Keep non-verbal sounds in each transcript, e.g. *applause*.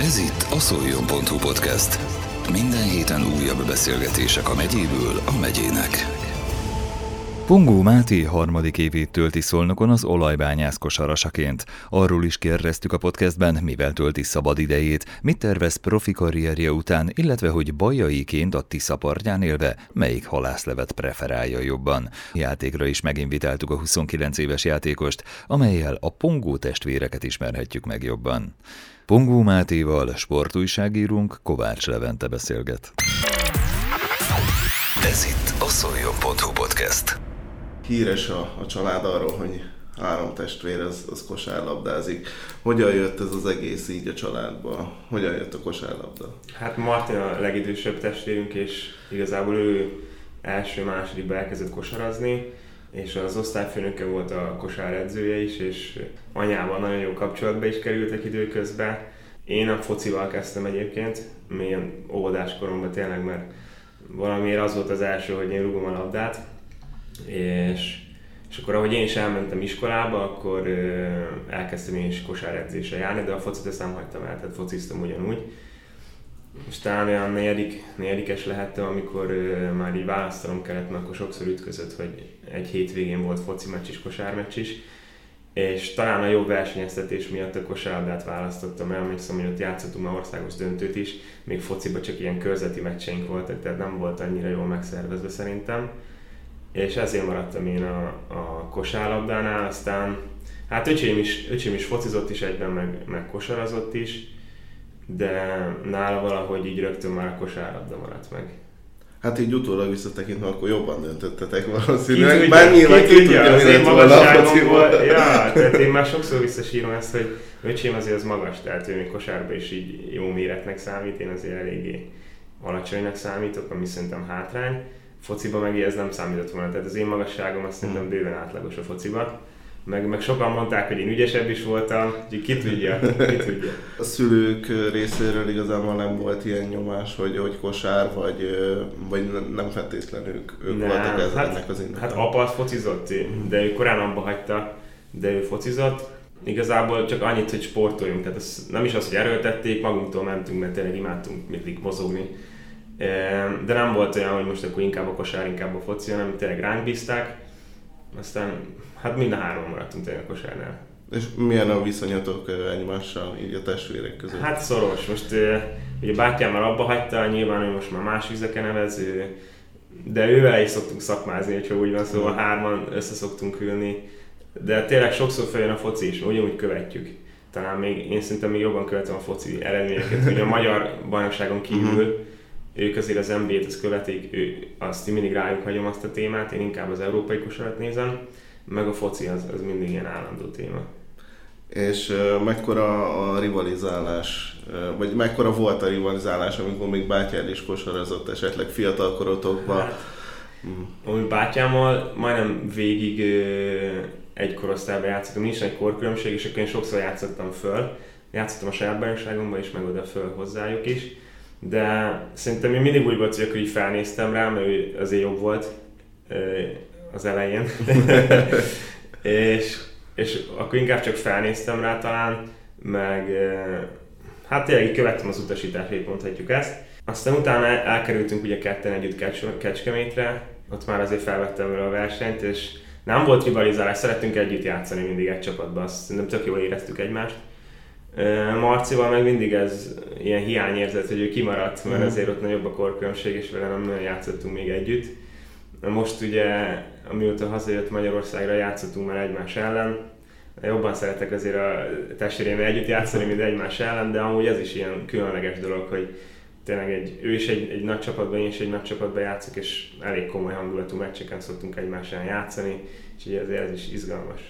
Ez itt a szoljon.hu podcast. Minden héten újabb beszélgetések a megyéből a megyének. Pongó Máté harmadik évét tölti Szolnokon az olajbányász kosarasaként. Arról is kérdeztük a podcastben, mivel tölti szabad idejét, mit tervez profi karrierje után, illetve hogy bajaiként a Tisza partján élve melyik halászlevet preferálja jobban. Játékra is meginvitáltuk a 29 éves játékost, amelyel a Pongó testvéreket ismerhetjük meg jobban. Pongó Mátéval sportújságírunk Kovács Levente beszélget. Ez itt a szoljon.hu podcast híres a, a család arról, hogy három testvér az, az kosárlabdázik. Hogyan jött ez az egész így a családba? Hogyan jött a kosárlabda? Hát Martin a legidősebb testvérünk, és igazából ő első-másodikba elkezdett kosarazni, és az osztályfőnöke volt a kosáredzője is, és anyával nagyon jó kapcsolatba is kerültek időközben. Én a focival kezdtem egyébként, mélyen óvodás koromban tényleg, mert valamiért az volt az első, hogy én rúgom a labdát, és, és akkor ahogy én is elmentem iskolába, akkor elkezdtem én is kosáredzésre járni, de a focit ezt nem hagytam el, tehát fociztam ugyanúgy. És talán olyan negyedik, negyedikes lehettem, amikor már így választanom kellett, mert akkor sokszor ütközött, hogy egy hétvégén volt foci meccs is, kosármeccs is, és talán a jobb versenyeztetés miatt a kosárlabdát választottam el, emlékszem, hogy ott játszottunk már országos döntőt is, még fociba csak ilyen körzeti meccseink voltak, tehát nem volt annyira jól megszervezve szerintem. És ezért maradtam én a, a kosárlabdánál, aztán hát öcsém is, öcsém is focizott is egyben, meg, meg kosarazott is, de nála valahogy így rögtön már a kosárlabda maradt meg. Hát így utólag visszatekintve, akkor jobban döntöttetek valószínűleg. Bár nyilván ki tudja, az én magasságomból. Ja, *laughs* tehát én már sokszor visszasírom ezt, hogy öcsém azért az magas, tehát ő még kosárba is így jó méretnek számít, én azért eléggé alacsonynak számítok, ami szerintem hátrány fociba meg ez nem számított volna. Tehát az én magasságom azt szerintem hmm. bőven átlagos a fociba. Meg, meg sokan mondták, hogy én ügyesebb is voltam, úgyhogy ki tudja, ki tudja. A szülők részéről igazából nem volt ilyen nyomás, hogy, hogy kosár, vagy, vagy nem feltétlenül ők, ők nem, voltak ez, hát, ennek az indokon. Hát apa az focizott, de ő korán abba hagyta, de ő focizott. Igazából csak annyit, hogy sportoljunk, tehát ez nem is az, hogy erőltették, magunktól mentünk, mert tényleg imádtunk mindig mozogni de nem volt olyan, hogy most akkor inkább a kosár, inkább a foci, hanem tényleg ránk bízták. Aztán hát mind a három maradtunk tényleg a kosárnál. És milyen a viszonyatok egymással, így a testvérek között? Hát szoros. Most ugye bátyám már abba hagyta, nyilván ő most már más vizeken nevez, de ővel is szoktunk szakmázni, hogyha úgy van, szóval mm. hárman össze szoktunk ülni. De tényleg sokszor feljön a foci is, ugyanúgy követjük. Talán még, én szerintem még jobban követem a foci eredményeket, ugye a magyar bajnokságon kívül, mm ők azért az NBA-t azt követik, ő, azt mindig rájuk hagyom azt a témát, én inkább az európai kosarat nézem, meg a foci az, az mindig ilyen állandó téma. És uh, mekkora a rivalizálás, uh, vagy mekkora volt a rivalizálás, amikor még bátyád is kosarazott esetleg fiatal korotokban? Hát, mm. bátyámmal majdnem végig uh, egy korosztályban játszottam, nincs egy korkülönbség, és akkor én sokszor játszottam föl. Játszottam a saját bajnokságomban is, meg oda föl hozzájuk is de szerintem én mindig úgy volt, hogy így felnéztem rá, mert ő azért jobb volt az elején. *laughs* és, és akkor inkább csak felnéztem rá talán, meg hát tényleg követtem az utasításait, mondhatjuk ezt. Aztán utána elkerültünk ugye ketten együtt Kecskemétre, ott már azért felvettem vele a versenyt, és nem volt rivalizálás, szerettünk együtt játszani mindig egy csapatban, azt szerintem tök jól éreztük egymást. Marcival meg mindig ez ilyen hiányérzet, hogy ő kimaradt, mert mm. azért ott nagyobb a korkülönbség, és vele nem játszottunk még együtt. Most ugye, amióta hazajött Magyarországra, játszottunk már egymás ellen. Jobban szeretek azért a testvérémmel együtt játszani, mint egymás ellen, de amúgy ez is ilyen különleges dolog, hogy tényleg egy, ő is egy, egy nagy csapatban, én is egy nagy csapatban játszok, és elég komoly hangulatú meccseken szoktunk egymás ellen játszani, és így ezért ez is izgalmas.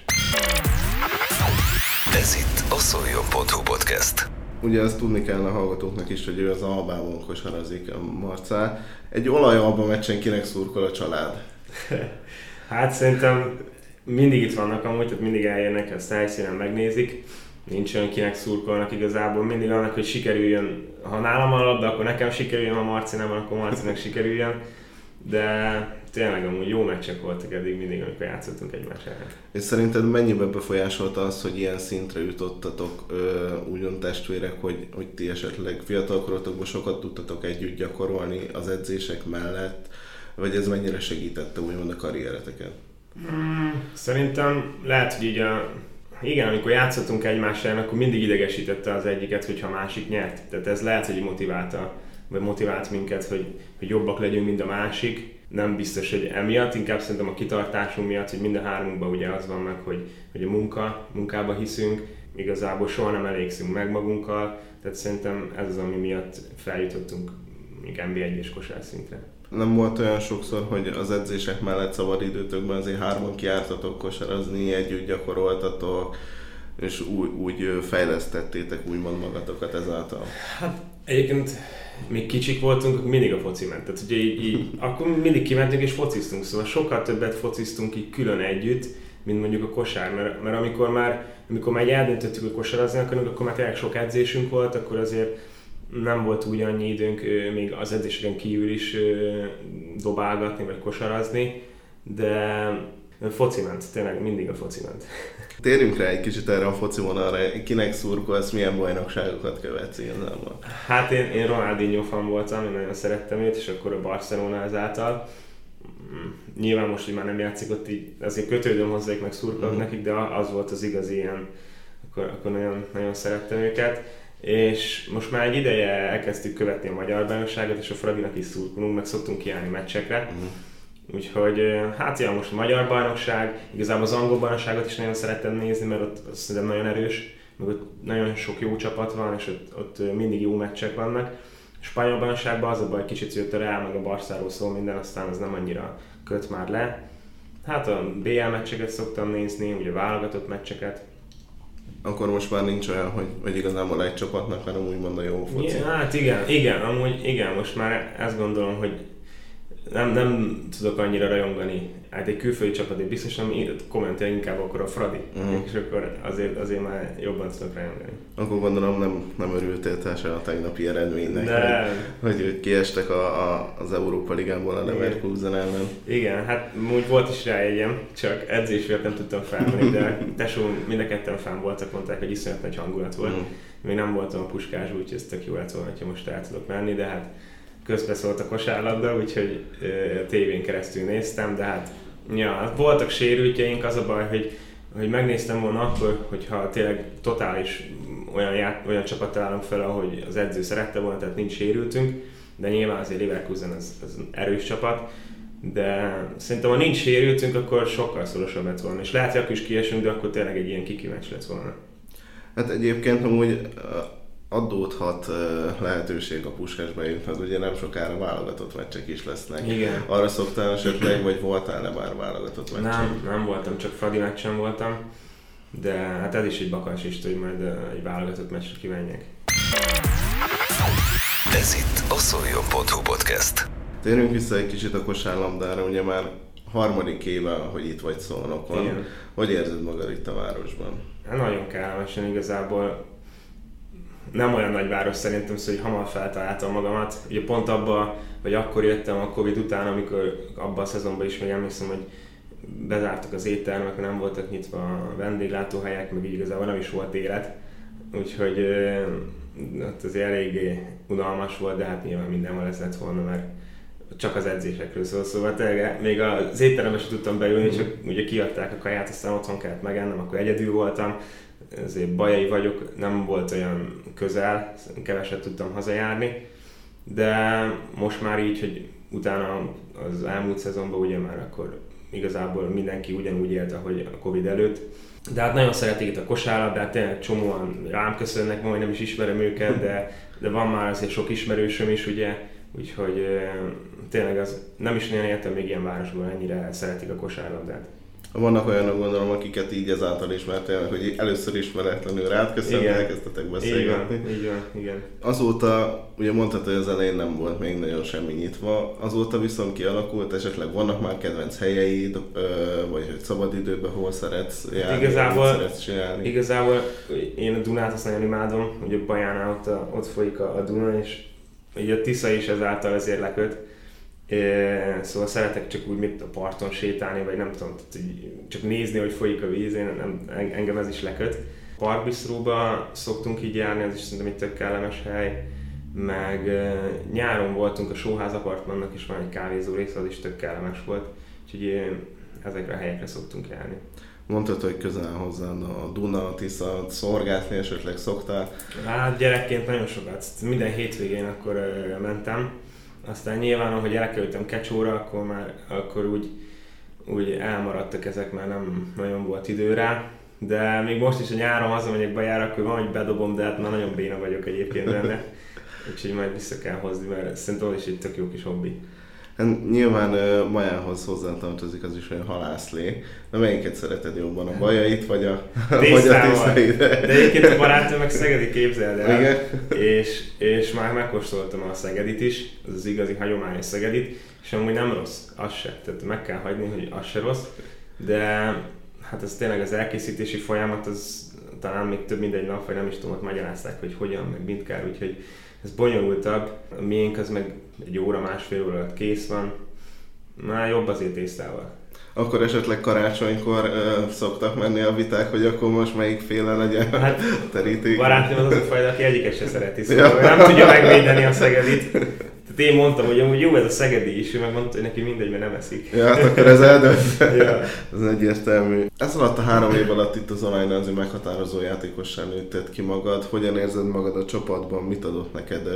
Ez itt a szoljon.hu podcast. Ugye azt tudni kell a hallgatóknak is, hogy ő az Albában kosarazik a Marcá. Egy olaj meccsen kinek szurkol a család? *laughs* hát szerintem mindig itt vannak amúgy, tehát mindig eljönnek, ezt helyszínen megnézik. Nincs olyan, kinek szurkolnak igazából, mindig annak, hogy sikerüljön. Ha nálam a labda, akkor nekem sikerüljön, ha Marci nem akkor Marcinek sikerüljön. De tényleg amúgy jó meccsek voltak eddig mindig, amikor játszottunk egymás ellen. És szerinted mennyiben befolyásolta az, hogy ilyen szintre jutottatok ö, úgymond testvérek, hogy, hogy ti esetleg fiatalkorotokban sokat tudtatok együtt gyakorolni az edzések mellett, vagy ez mennyire segítette úgymond a karriereteket? Hmm, szerintem lehet, hogy így a, igen, amikor játszottunk egymással, akkor mindig idegesítette az egyiket, hogyha a másik nyert. Tehát ez lehet, hogy motiválta, vagy motivált minket, hogy, hogy jobbak legyünk, mint a másik. Nem biztos, hogy emiatt, inkább szerintem a kitartásunk miatt, hogy mind a hármunkban ugye az van meg, hogy, hogy a munka, munkába hiszünk, igazából soha nem elégszünk meg magunkkal, tehát szerintem ez az, ami miatt feljutottunk még NB1 és kosár szintre. Nem volt olyan sokszor, hogy az edzések mellett szabad időtökben azért hárman kiártatok kosarazni, együtt gyakoroltatok, és úgy, úgy fejlesztettétek úgymond magatokat ezáltal? Hát egyébként még kicsik voltunk, mindig a foci ment. Tehát ugye így, így akkor mindig kimentünk és fociztunk, szóval sokkal többet fociztunk így külön együtt, mint mondjuk a kosár, mert, mert amikor már amikor már eldöntöttük, hogy kosarazni akarunk, akkor már tényleg sok edzésünk volt, akkor azért nem volt úgy annyi időnk még az edzéseken kívül is dobálgatni vagy kosarazni, de foci ment, tényleg mindig a foci ment. Térjünk rá egy kicsit erre a foci vonalra, kinek szurkolsz, milyen bajnokságokat követsz igazából? Hát én, én Ronaldinho fan voltam, én nagyon szerettem őt, és akkor a Barcelona ezáltal. Mm, nyilván most, hogy már nem játszik ott, így azért kötődöm hozzájuk, meg szurkolok mm. nekik, de az volt az igazi ilyen, akkor, akkor nagyon, nagyon szerettem őket és most már egy ideje elkezdtük követni a magyar bajnokságot, és a Fradinak is szurkolunk, meg szoktunk kiállni meccsekre. Uh-huh. Úgyhogy hát ja, most a magyar bajnokság, igazából az angol bajnokságot is nagyon szeretem nézni, mert ott szerintem nagyon erős, meg ott nagyon sok jó csapat van, és ott, ott mindig jó meccsek vannak. A spanyol bajnokságban az a baj, kicsit jött a Real, meg a Barszáról szól minden, aztán az nem annyira köt már le. Hát a BL meccseket szoktam nézni, ugye válogatott meccseket, akkor most már nincs olyan, hogy, hogy igazából egy csapatnak, hanem úgymond a jó foci. Ja, hát igen, igen, amúgy igen, most már ezt gondolom, hogy nem, nem tudok annyira rajongani. Hát egy külföldi csapat, egy biztos nem kommentál inkább akkor a Fradi, uh-huh. és akkor azért, azért már jobban tudok rajongani. Akkor gondolom nem, nem örültél te se a tegnapi eredménynek, De... hogy, hogy kiestek a, a, az Európa Ligából a Leverkusen ellen. Igen, hát úgy volt is rá egyem, csak edzés miatt nem tudtam felmenni, de tesó mind a ketten fenn voltak, mondták, hogy iszonyat nagy hangulat volt. Uh-huh. Még nem voltam a puskás, úgyhogy ez tök jó lett volna, ha most el tudok menni, de hát közbeszólt a kosárlabda, úgyhogy a tévén keresztül néztem, de hát ja, voltak sérültjeink, az a baj, hogy, hogy megnéztem volna akkor, hogyha tényleg totális olyan, ját, olyan csapat találunk fel, ahogy az edző szerette volna, tehát nincs sérültünk, de nyilván azért Leverkusen az, az erős csapat, de szerintem ha nincs sérültünk, akkor sokkal szorosabb lett volna, és lehet, hogy akkor is kiesünk, de akkor tényleg egy ilyen kikimeccs lett volna. Hát egyébként amúgy adódhat lehetőség a puskásba jutnod, ugye nem sokára válogatott meccsek is lesznek. Igen. Arra szoktál esetleg, vagy voltál-e már válogatott meccsen? Nem, nem voltam, csak Fradi meccsen voltam, de hát ez is egy bakas is, hogy majd egy válogatott meccsre kimenjek. Ez itt a Szoljon.hu podcast. Térjünk vissza egy kicsit a kosárlabdára, ugye már harmadik éve, hogy itt vagy Szolnokon. Igen. Hogy érzed magad itt a városban? Hát nagyon kellemesen igazából nem olyan nagy város szerintem, szóval hogy hamar feltaláltam magamat. Ugye pont abban, vagy akkor jöttem a Covid után, amikor abban a szezonban is még emlékszem, hogy bezártak az éttermek, nem voltak nyitva a vendéglátóhelyek, meg így igazából nem is volt élet. Úgyhogy ott az eléggé unalmas volt, de hát nyilván mindenhol ez lett volna, mert csak az edzésekről szól, szóval tényleg még az étterembe sem tudtam beülni, csak ugye kiadták a kaját, aztán otthon kellett megennem, akkor egyedül voltam, ezért bajai vagyok, nem volt olyan közel, keveset tudtam hazajárni, de most már így, hogy utána az elmúlt szezonban ugye már akkor igazából mindenki ugyanúgy élt, ahogy a Covid előtt, de hát nagyon szeretik itt a kosárlabdát, tényleg csomóan rám köszönnek, majd nem is ismerem őket, de, de van már azért sok ismerősöm is, ugye, úgyhogy tényleg az nem is nagyon értem még ilyen városban, ennyire szeretik a kosárlabdát. Vannak olyanok gondolom, akiket így ezáltal ismertél, hogy először ismeretlenül rád köszönni, elkezdtetek beszélgetni. Igen, igen, igen. Azóta, ugye mondtad, hogy az elején nem volt még nagyon semmi nyitva, azóta viszont kialakult, esetleg vannak már kedvenc helyeid, vagy hogy szabadidőben hol szeretsz járni, igazából, szeretsz csinálni? Igazából én a Dunát azt nagyon imádom, ugye Bajánál ott, ott folyik a, a Duna, és ugye a Tisza is ezáltal ezért leköt, Szóval szeretek csak úgy mit a parton sétálni, vagy nem tudom, csak nézni, hogy folyik a víz, én nem, engem ez is leköt. Parkbisztróba szoktunk így járni, ez is szerintem egy tök kellemes hely. Meg nyáron voltunk a Sóház apartmannak is van egy kávézó rész, az is tök kellemes volt. Úgyhogy ezekre a helyekre szoktunk járni. Mondtad, hogy közel hozzád a Duna, a Tisza, szorgálni esetleg szoktál? Hát gyerekként nagyon sokat. Minden hétvégén akkor mentem. Aztán nyilván, ahogy elkerültem Kecsóra, akkor már akkor úgy, úgy elmaradtak ezek, mert nem nagyon volt idő rá. De még most is a nyáron hazamegyek bejára, akkor van, hogy bedobom, de hát már nagyon béna vagyok egyébként benne. *laughs* Úgyhogy majd vissza kell hozni, mert szerintem is egy tök jó kis hobbi. Hát nyilván uh, Majához hozzátartozik az is, hogy halászlé. De melyiket szereted jobban, a bajait vagy a, vagy a tisztaid? De egyébként a barátom meg Szegedi képzeld el. Igen? És, és már megkóstoltam a Szegedit is, az az igazi hagyományos Szegedit, és amúgy nem rossz, az se. Tehát meg kell hagyni, hogy az se rossz. De hát ez tényleg az elkészítési folyamat, az talán még több mint egy nap, vagy nem is tudom, hogy magyarázták, hogy hogyan, meg mint kell, úgyhogy ez bonyolultabb, a miénk az meg egy óra, másfél óra alatt kész van, már jobb azért tésztával. Akkor esetleg karácsonykor ö, szoktak menni a viták, hogy akkor most melyik féle legyen hát, a teríték. Barátom az az a fajta, aki egyiket se szereti, szóval ja. nem tudja megvédeni a Szegedit. Én mondtam, hogy amúgy jó ez a Szegedi is, ő meg mondta, hogy neki mindegy, mert nem eszik. Ja, hát akkor ez eldönt. *laughs* ja. ez egyértelmű. Ez alatt a három év alatt itt az online az meghatározó játékossá nőtted ki magad. Hogyan érzed magad a csapatban? Mit adott neked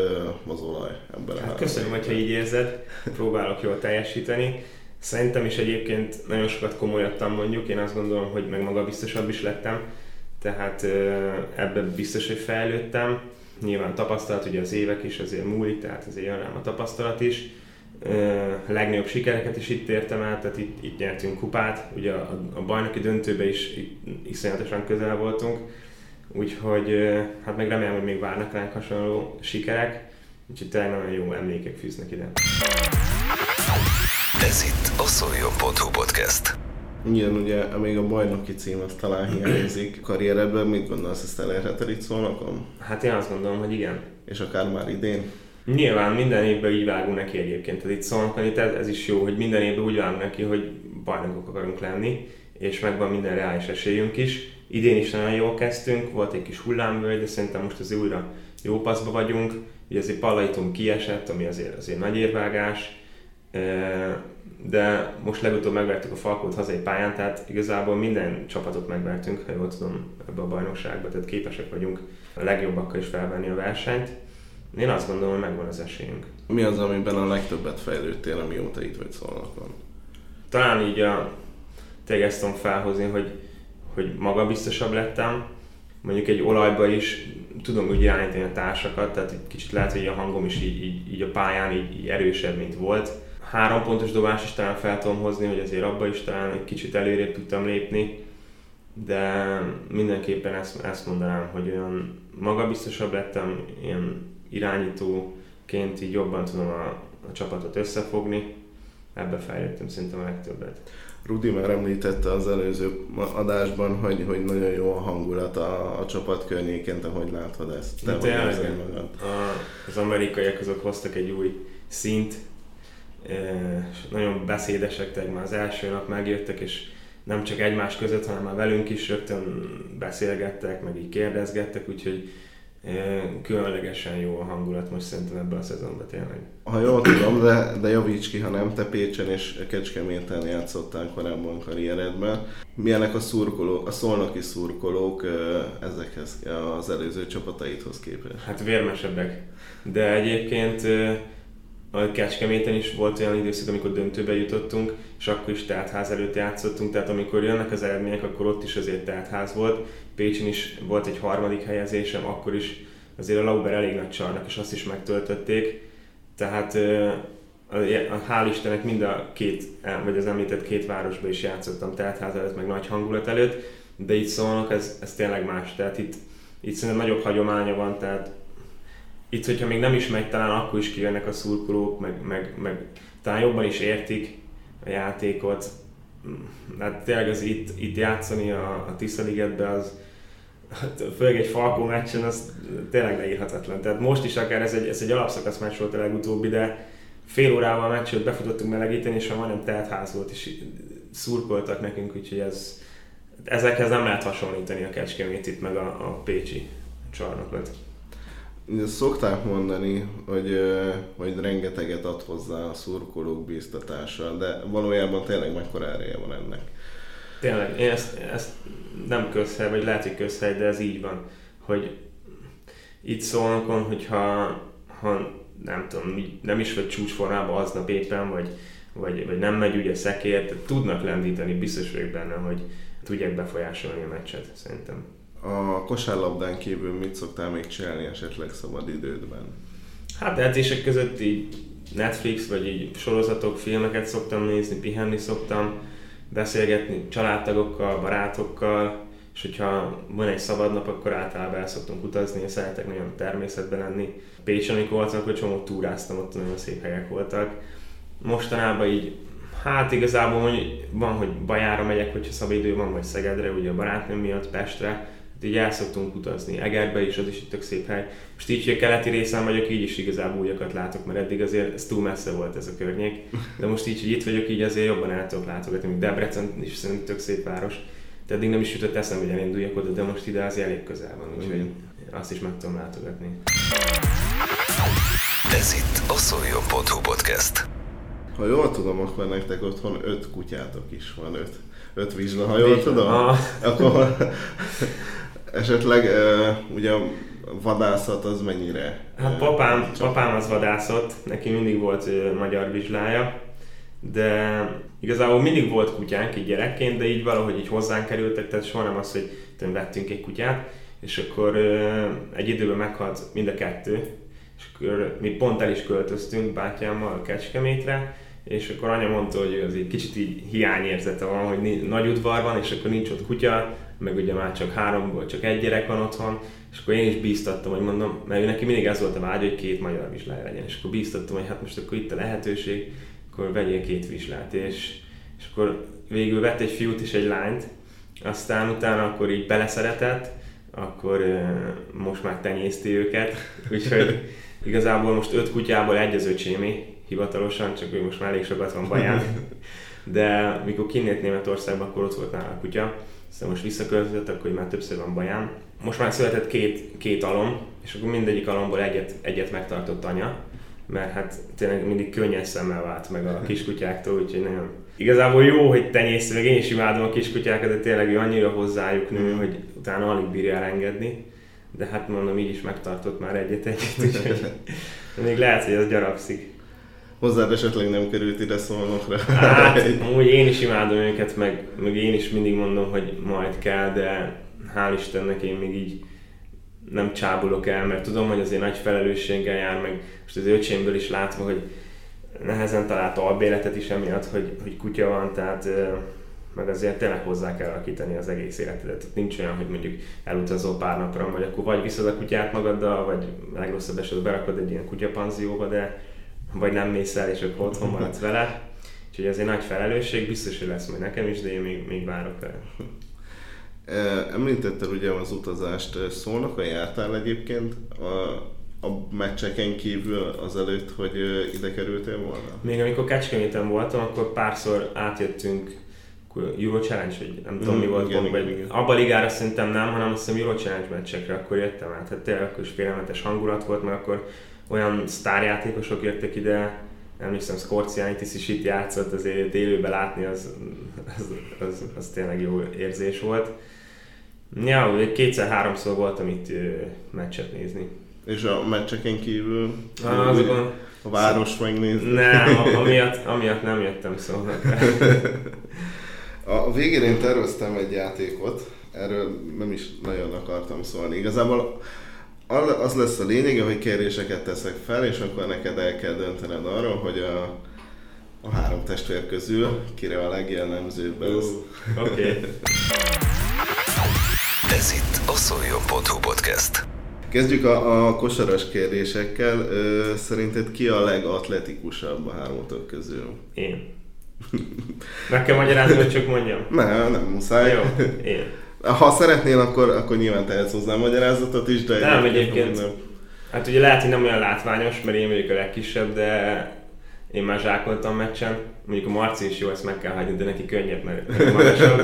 az olaj ebben hát Köszönöm, hogyha így érzed. Próbálok jól teljesíteni. Szerintem is egyébként nagyon sokat komolyadtam mondjuk, én azt gondolom, hogy meg maga biztosabb is lettem, tehát ebben biztos, hogy fejlődtem nyilván tapasztalat, ugye az évek is azért múlik, tehát azért jön rám a tapasztalat is. A legnagyobb sikereket is itt értem el, tehát itt, itt nyertünk kupát, ugye a, a bajnoki döntőbe is iszonyatosan közel voltunk, úgyhogy hát meg remélem, hogy még várnak ránk hasonló sikerek, úgyhogy tényleg nagyon jó emlékek fűznek ide. Ez itt a szoljon.hu podcast. Igen, ugye még a bajnoki cím az talán hiányzik. Karrieredben mit gondolsz, ezt elérheted itt szólnakon? Hát én azt gondolom, hogy igen. És akár már idén? Nyilván minden évben így vágunk neki egyébként. Tehát itt szólnakon itt ez, ez is jó, hogy minden évben úgy vágunk neki, hogy bajnokok akarunk lenni, és megvan minden reális esélyünk is. Idén is nagyon jól kezdtünk, volt egy kis hullámvölgy, de szerintem most az újra jó paszba vagyunk. Ugye azért Palaitum kiesett, ami azért, azért nagy érvágás de most legutóbb megvertük a Falkót hazai pályán, tehát igazából minden csapatot megvertünk, ha jól tudom, ebbe a bajnokságba, tehát képesek vagyunk a legjobbakkal is felvenni a versenyt. Én azt gondolom, hogy megvan az esélyünk. Mi az, amiben a legtöbbet fejlődtél, amióta itt vagy szólnakon? Talán így a, tényleg ezt tudom felhozni, hogy, hogy magabiztosabb lettem, mondjuk egy olajba is tudom úgy irányítani a társakat, tehát egy kicsit lehet, hogy a hangom is így, így, így a pályán így, így erősebb, mint volt három pontos dobás is talán fel tudom hozni, hogy azért abba is talán egy kicsit előrébb tudtam lépni, de mindenképpen ezt, ezt mondanám, hogy olyan magabiztosabb lettem, ilyen irányítóként így jobban tudom a, a csapatot összefogni, ebbe fejlődtem szerintem a legtöbbet. Rudi már említette az előző adásban, hogy, hogy nagyon jó a hangulat a, a csapat környéken, te hogy látod ezt? Te hogy magad? A, az amerikaiak azok hoztak egy új szint, és nagyon beszédesek, tehát már az első nap megjöttek, és nem csak egymás között, hanem már velünk is rögtön beszélgettek, meg így kérdezgettek, úgyhogy különlegesen jó a hangulat most szerintem ebben a szezonban tényleg. Ha jól tudom, de, de javíts ki, ha nem, te Pécsen és Kecskeméten játszottál korábban karrieredben. Milyenek a szurkolók, a szolnoki szurkolók ezekhez az előző csapataidhoz képest? Hát vérmesebbek. De egyébként a Kecskeméten is volt olyan időszak, amikor döntőbe jutottunk, és akkor is teltház előtt játszottunk, tehát amikor jönnek az eredmények, akkor ott is azért teltház volt. Pécsen is volt egy harmadik helyezésem, akkor is azért a Lauber elég nagy csarnak, és azt is megtöltötték. Tehát hál' Istennek mind a két, vagy az említett két városba is játszottam teltház előtt, meg nagy hangulat előtt, de itt szólnak, ez, ez tényleg más. Tehát itt, itt szerintem nagyobb hagyománya van, tehát itt, hogyha még nem is megy, talán akkor is kijönnek a szurkolók, meg, meg, meg talán jobban is értik a játékot. Hát tényleg az itt, itt játszani a, a Tisza Ligetbe, az hát főleg egy Falkó meccsen, az tényleg leírhatatlan. Tehát most is akár ez egy, ez egy alapszakasz meccs volt a legutóbbi, de fél órával a meccset befutottunk melegíteni, és már majdnem telt ház volt, és szurkoltak nekünk, úgyhogy ez, ezekhez nem lehet hasonlítani a Kecskemétit meg a, a Pécsi csarnokot. Szokták mondani, hogy, hogy rengeteget ad hozzá a szurkolók bíztatása, de valójában tényleg mekkora ereje van ennek. Tényleg, én ezt, ezt nem közhely, vagy hogy közhely, de ez így van, hogy itt szólnokon, hogyha ha nem tudom, nem is vagy csúcsformában aznap éppen, vagy, vagy, vagy nem megy ugye szekért, tudnak lendíteni, biztos vagyok benne, hogy tudják befolyásolni a meccset, szerintem. A kosárlabdán kívül mit szoktál még csinálni esetleg szabad idődben? Hát edzések között így Netflix, vagy így sorozatok, filmeket szoktam nézni, pihenni szoktam, beszélgetni családtagokkal, barátokkal, és hogyha van egy szabad nap, akkor általában el szoktunk utazni, én szeretek nagyon természetben lenni. Pécsen, amikor voltam, akkor csomó túráztam, ott nagyon szép helyek voltak. Mostanában így, hát igazából hogy van, hogy Bajára megyek, hogyha szabad idő van, vagy Szegedre, ugye a barátnőm miatt, Pestre, így el szoktunk utazni. Egerbe is, az is itt tök szép hely. Most így, hogy a keleti részen vagyok, így is igazából újakat látok, mert eddig azért ez túl messze volt ez a környék. De most így, hogy itt vagyok, így azért jobban el tudok látogatni, még Debrecen is szerintem tök szép város de eddig nem is jutott eszembe, hogy elinduljak oda, de most ide az elég közel van, úgyhogy azt is meg tudom látogatni. Ez itt a szoljon.hu podcast. Ha jól tudom, akkor nektek otthon öt kutyátok is van, öt, öt vizsla, ha jól tudom. Ah. Akkor *laughs* esetleg ugye a vadászat az mennyire? Hát papám, papám az vadászott, neki mindig volt magyar vizslája, de igazából mindig volt kutyánk így gyerekként, de így valahogy így hozzánk kerültek, tehát soha nem az, hogy vettünk egy kutyát, és akkor egy időben meghalt mind a kettő, és akkor mi pont el is költöztünk bátyámmal Kecskemétre, és akkor anya mondta, hogy az egy kicsit így hiányérzete van, hogy nagy udvar van, és akkor nincs ott kutya, meg ugye már csak háromból csak egy gyerek van otthon, és akkor én is bíztattam, hogy mondom, mert ő neki mindig ez volt a vágy, hogy két magyar vizslája legyen, és akkor bíztattam, hogy hát most akkor itt a lehetőség, akkor vegyél két vizslát, és, és akkor végül vett egy fiút és egy lányt, aztán utána akkor így beleszeretett, akkor most már tenyészti őket, úgyhogy igazából most öt kutyából egy az öcsémi, hivatalosan, csak ő most már elég sokat van baján. *laughs* De mikor kinnét Németországban, akkor ott volt nála a kutya, aztán most visszaköltözött, akkor már többször van baján. Most már született két, két alom, és akkor mindegyik alomból egyet, egyet megtartott anya, mert hát tényleg mindig könnyes szemmel vált meg a kiskutyáktól, úgyhogy nagyon Igazából jó, hogy tenyész, meg én is imádom a kiskutyákat, de tényleg ő annyira hozzájuk nő, hogy utána alig bírja elengedni. De hát mondom, így is megtartott már egyet-egyet, úgyhogy *laughs* még lehet, hogy az gyarapszik. Hozzád esetleg nem került ide szólnokra? Hát, *laughs* amúgy én is imádom őket, meg, meg én is mindig mondom, hogy majd kell, de hál' Istennek én még így nem csábulok el, mert tudom, hogy azért nagy felelősséggel jár, meg most az öcsémből is látva, hogy nehezen talált albéletet is emiatt, hogy, hogy kutya van, tehát meg azért tényleg hozzá kell alakítani az egész életedet. Nincs olyan, hogy mondjuk elutazol pár napra, vagy akkor vagy viszed a kutyát magaddal, vagy legrosszabb esetben berakod egy ilyen kutyapanzióba, de vagy nem mész el, és akkor otthon maradsz vele. Úgyhogy ez egy nagy felelősség, biztos, hogy lesz majd nekem is, de én még, még várok rá. Említetted ugye az utazást, a jártál egyébként a, a meccseken kívül azelőtt, hogy ide kerültél volna? Még amikor Kecskeméten voltam, akkor párszor átjöttünk Euro Challenge, vagy nem tudom mm, mi volt igen, pont, vagy abban ligára szerintem nem, hanem azt hiszem Euro Challenge meccsekre akkor jöttem át. Hát tényleg akkor is félelmetes hangulat volt, mert akkor olyan sztárjátékosok jöttek ide, emlékszem, Scorcianitis is itt játszott, azért élőben látni az, az, az, az tényleg jó érzés volt. Ja, kétszer-háromszor voltam itt meccset nézni. És a meccseken kívül ah, azokon, a város megnézni? Nem, amiatt, amiatt nem jöttem szóval. a végén én terveztem egy játékot, erről nem is nagyon akartam szólni. Igazából az lesz a lényege, hogy kérdéseket teszek fel, és akkor neked el kell döntened arról, hogy a, a három testvér közül kire a legjellemzőbb ez. Uh, Oké. Okay. *laughs* Ez itt a szoljon.hu podcast. Kezdjük a, a kosaras kérdésekkel. Ö, szerinted ki a legatletikusabb a háromatok közül? Én. Meg kell magyarázni, hogy csak mondjam? *laughs* Nem, nem muszáj. Jó, én. Ha szeretnél, akkor, akkor nyilván tehetsz hozzá magyarázatot is, de... Nem, egyébként. Nem. Hát ugye lehet, hogy nem olyan látványos, mert én vagyok a legkisebb, de én már zsákoltam meccsen, mondjuk a Marci is jó, ezt meg kell hagyni, de neki könnyebb, mert magasabb.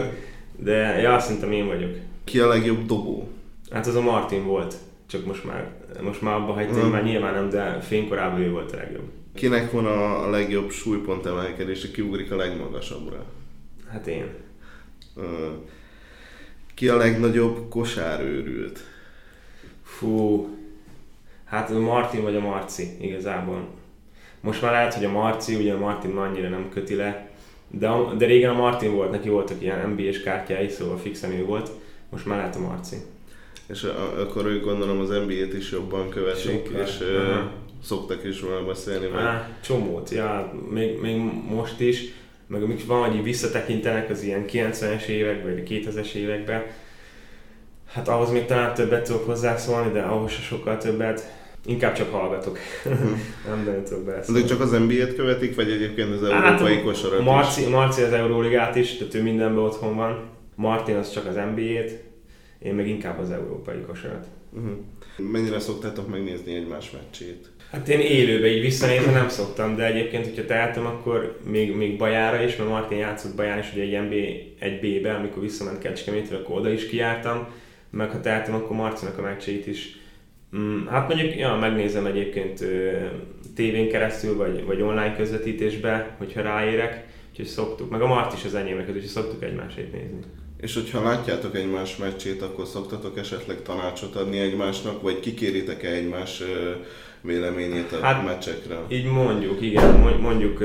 De ja, szerintem én vagyok. Ki a legjobb dobó? Hát az a Martin volt, csak most már, most már abba hagytam, hmm. már nyilván nem, de fénykorában ő volt a legjobb. Kinek van a legjobb súlypont emelkedése, ki ugrik a legmagasabbra? Hát én. Ki a legnagyobb kosárőrült? Fú, hát a Martin vagy a Marci igazából. Most már lehet, hogy a Marci, ugye a Martin annyira nem köti le, de, de régen a Martin volt, neki voltak ilyen NBA-s kártyái, szóval fixen ő volt, most már lehet a Marci. És akkor ők gondolom az NBA-t is jobban követik, Sokkal. és uh-huh. szoktak is róla beszélni. Meg. Á, csomót, ja, még, még most is, meg amik van, hogy visszatekintenek az ilyen 90-es évek, vagy 2000-es években, hát ahhoz még talán többet tudok hozzászólni, de ahhoz se sokkal többet. Inkább csak hallgatok. Hm. *laughs* nem nagyon tudok beszélni. De csak az NBA-t követik, vagy egyébként az hát, európai hát, kosarat Marci, is? Marci az Euróligát is, tehát ő mindenben otthon van. Martin az csak az NBA-t, én meg inkább az európai kosarat. Uh-huh. Mennyire szoktátok megnézni egymás meccsét? Hát én élőben így visszanézni nem szoktam, de egyébként, hogyha tehetem, akkor még, még Bajára is, mert Martin játszott Baján is, ugye egy NB 1B-be, amikor visszament Kecskemétre, akkor oda is kijártam, meg ha tehetem, akkor Marcinak a meccseit is. Mm, hát mondjuk, ja, megnézem egyébként tévén keresztül, vagy, vagy online közvetítésbe, hogyha ráérek, úgyhogy szoktuk, meg a Mart is az enyémeket, úgyhogy szoktuk egymásét nézni. És hogyha látjátok egymás meccsét, akkor szoktatok esetleg tanácsot adni egymásnak, vagy kikéritek-e egymás véleményét a hát, meccsekre? Így mondjuk, igen, mondjuk,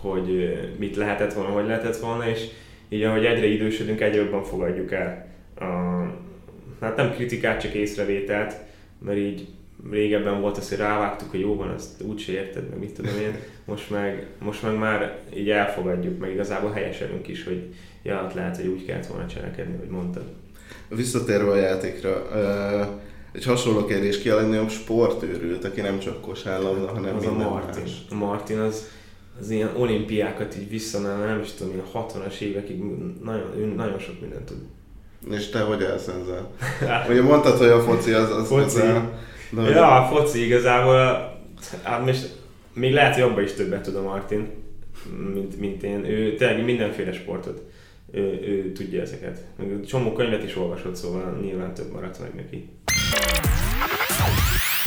hogy mit lehetett volna, hogy lehetett volna, és így ahogy egyre idősödünk, egyre jobban fogadjuk el a, hát nem kritikát, csak észrevételt, mert így régebben volt az, hogy rávágtuk, hogy jó van, azt úgyse érted, meg mit tudom én. Most meg, most meg már így elfogadjuk, meg igazából helyeselünk is, hogy ja, lehet, hogy úgy kellett volna cselekedni, hogy mondtad. Visszatérve a játékra, egy hasonló kérdés, ki a legnagyobb sportőrült, aki nem csak kosárlabda, hanem az minden a Martin. Más. A Martin az, az ilyen olimpiákat így visszamenve, nem is tudom, a 60-as évekig nagyon, nagyon sok mindent tud. És te hogy állsz ezzel? Ugye mondtad, hogy a foci az... az foci. Az a, de ja, a foci igazából, hát most még lehet, hogy abban is többet tud a Martin, mint, mint én. Ő tényleg mindenféle sportot ő, ő tudja ezeket. Meg csomó könyvet is olvasott, szóval nyilván több maradt meg neki.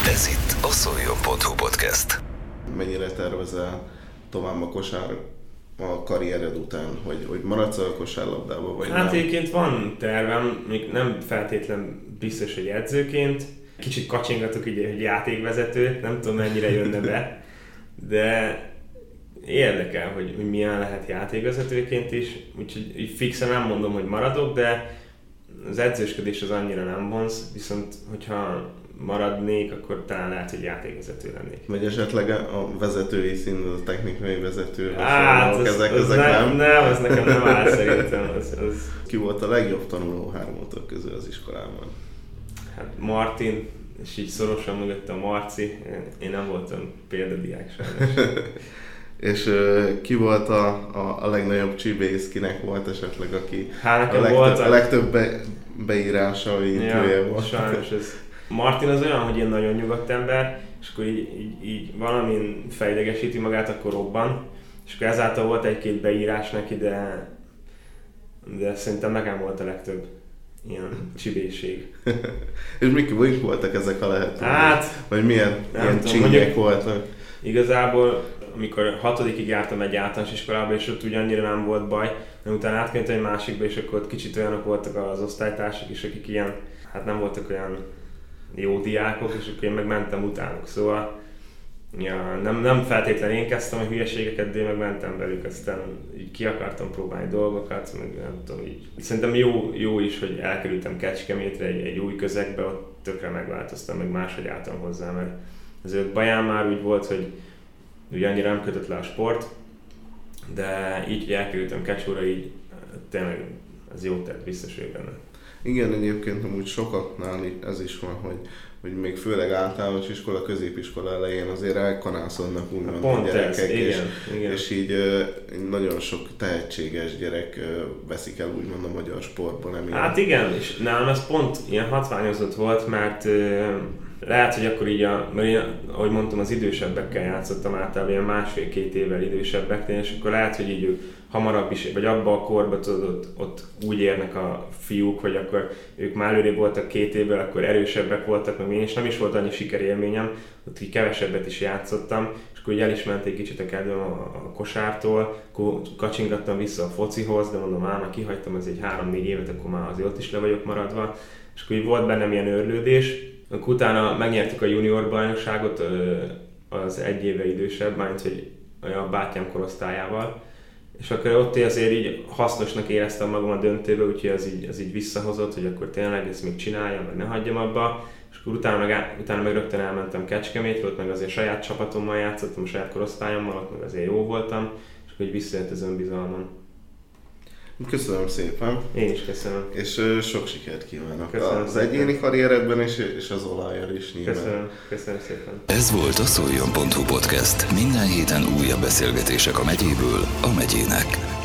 Ez itt a Szoljon.hu podcast. Mennyire tervezel tovább a kosár a karriered után, hogy, hogy maradsz a kosárlabdában, vagy Hát egyébként van tervem, még nem feltétlen biztos, hogy edzőként. Kicsit kacsingatok így, hogy játékvezető, nem tudom mennyire jönne be, de érdekel, hogy, hogy milyen lehet játékvezetőként is, úgyhogy így fixen nem mondom, hogy maradok, de az edzősködés az annyira nem vonz, viszont hogyha maradnék, akkor talán lehet, hogy játékvezető lennék. Vagy esetleg a vezetői szint, a technikai vezető, hát, az, ezek, az ezek nem, nem? Nem, ez nekem nem áll szerintem. Az, az... Ki volt a legjobb tanuló hármótok közül az iskolában? Hát Martin, és így szorosan mögött a Marci, én nem voltam példadiák sajnos. *laughs* És uh, ki volt a, a, a legnagyobb csibész, kinek volt esetleg, aki hát, a legtöbb, volt a legtöbb be, beírása, vagy ja, volt? Sajnos ez. Martin az olyan, hogy én nagyon nyugodt ember, és akkor így, így, így valamin fejlegesíti magát, akkor robban. És akkor ezáltal volt egy-két beírás neki, de, de szerintem nekem volt a legtöbb ilyen csibészség. *laughs* és mik, mik voltak ezek a lehetőségek? Hát, vagy milyen ilyen tudom, voltak? Igazából amikor hatodikig jártam egy általános iskolába, és ott ugyannyira nem volt baj, de utána átkerültem egy másikba, és akkor ott kicsit olyanok voltak az osztálytársak is, akik ilyen, hát nem voltak olyan jó diákok, és akkor én meg utánuk. Szóval ja, nem, nem feltétlenül én kezdtem a hülyeségeket, de én meg velük, aztán így ki akartam próbálni dolgokat, meg nem tudom, így. Szerintem jó, jó is, hogy elkerültem Kecskemétre egy, egy új közegbe, ott tökre megváltoztam, meg máshogy álltam hozzá, mert azért Baján már úgy volt, hogy ugye annyira nem kötött le a sport, de így, hogy elkerültem Kecsóra, így tényleg ez jó tett, biztos vagyok benne. Igen, egyébként amúgy sokaknál ez is van, hogy, hogy még főleg általános iskola, középiskola elején azért elkanászodnak úgymond Pont a gyerekek, ez, és, igen, igen. és így nagyon sok tehetséges gyerek veszik el úgymond a magyar sportban. Hát igen, és nálam ez pont ilyen hatványozott volt, mert Lehet, hogy akkor így, a, mert én, ahogy mondtam, az idősebbekkel játszottam általában, ilyen másfél-két évvel idősebbeknél, és akkor lehet, hogy így ők hamarabb is, vagy abban a korban tudod, ott, ott úgy érnek a fiúk, hogy akkor ők már előrébb voltak két évvel, akkor erősebbek voltak, meg én is. Nem is volt annyi sikerélményem, ott így kevesebbet is játszottam, és akkor így el is ment egy kicsit a kedvem a, a kosártól, akkor kacsingattam vissza a focihoz, de mondom, már kihagytam ez egy három-négy évet, akkor már azért ott is le vagyok maradva, és akkor így volt bennem ilyen őrlődés, akkor utána megnyertük a junior bajnokságot az egy éve idősebb, majd hogy a bátyám korosztályával, és akkor ott azért így hasznosnak éreztem magam a döntőbe, úgyhogy az így, az így visszahozott, hogy akkor tényleg ezt még csináljam, vagy ne hagyjam abba. És akkor utána meg, utána meg rögtön elmentem Kecskemétre, ott meg azért saját csapatommal játszottam, saját korosztályommal, ott meg azért jó voltam, és akkor így visszajött az önbizalmam. Köszönöm szépen. Én is köszönöm. És uh, sok sikert kívánok köszönöm az szépen. egyéni karrieredben is, és az olajjal is nyilván. Köszönöm, köszönöm szépen. Ez volt a szoljon.hu podcast. Minden héten újabb beszélgetések a megyéből a megyének.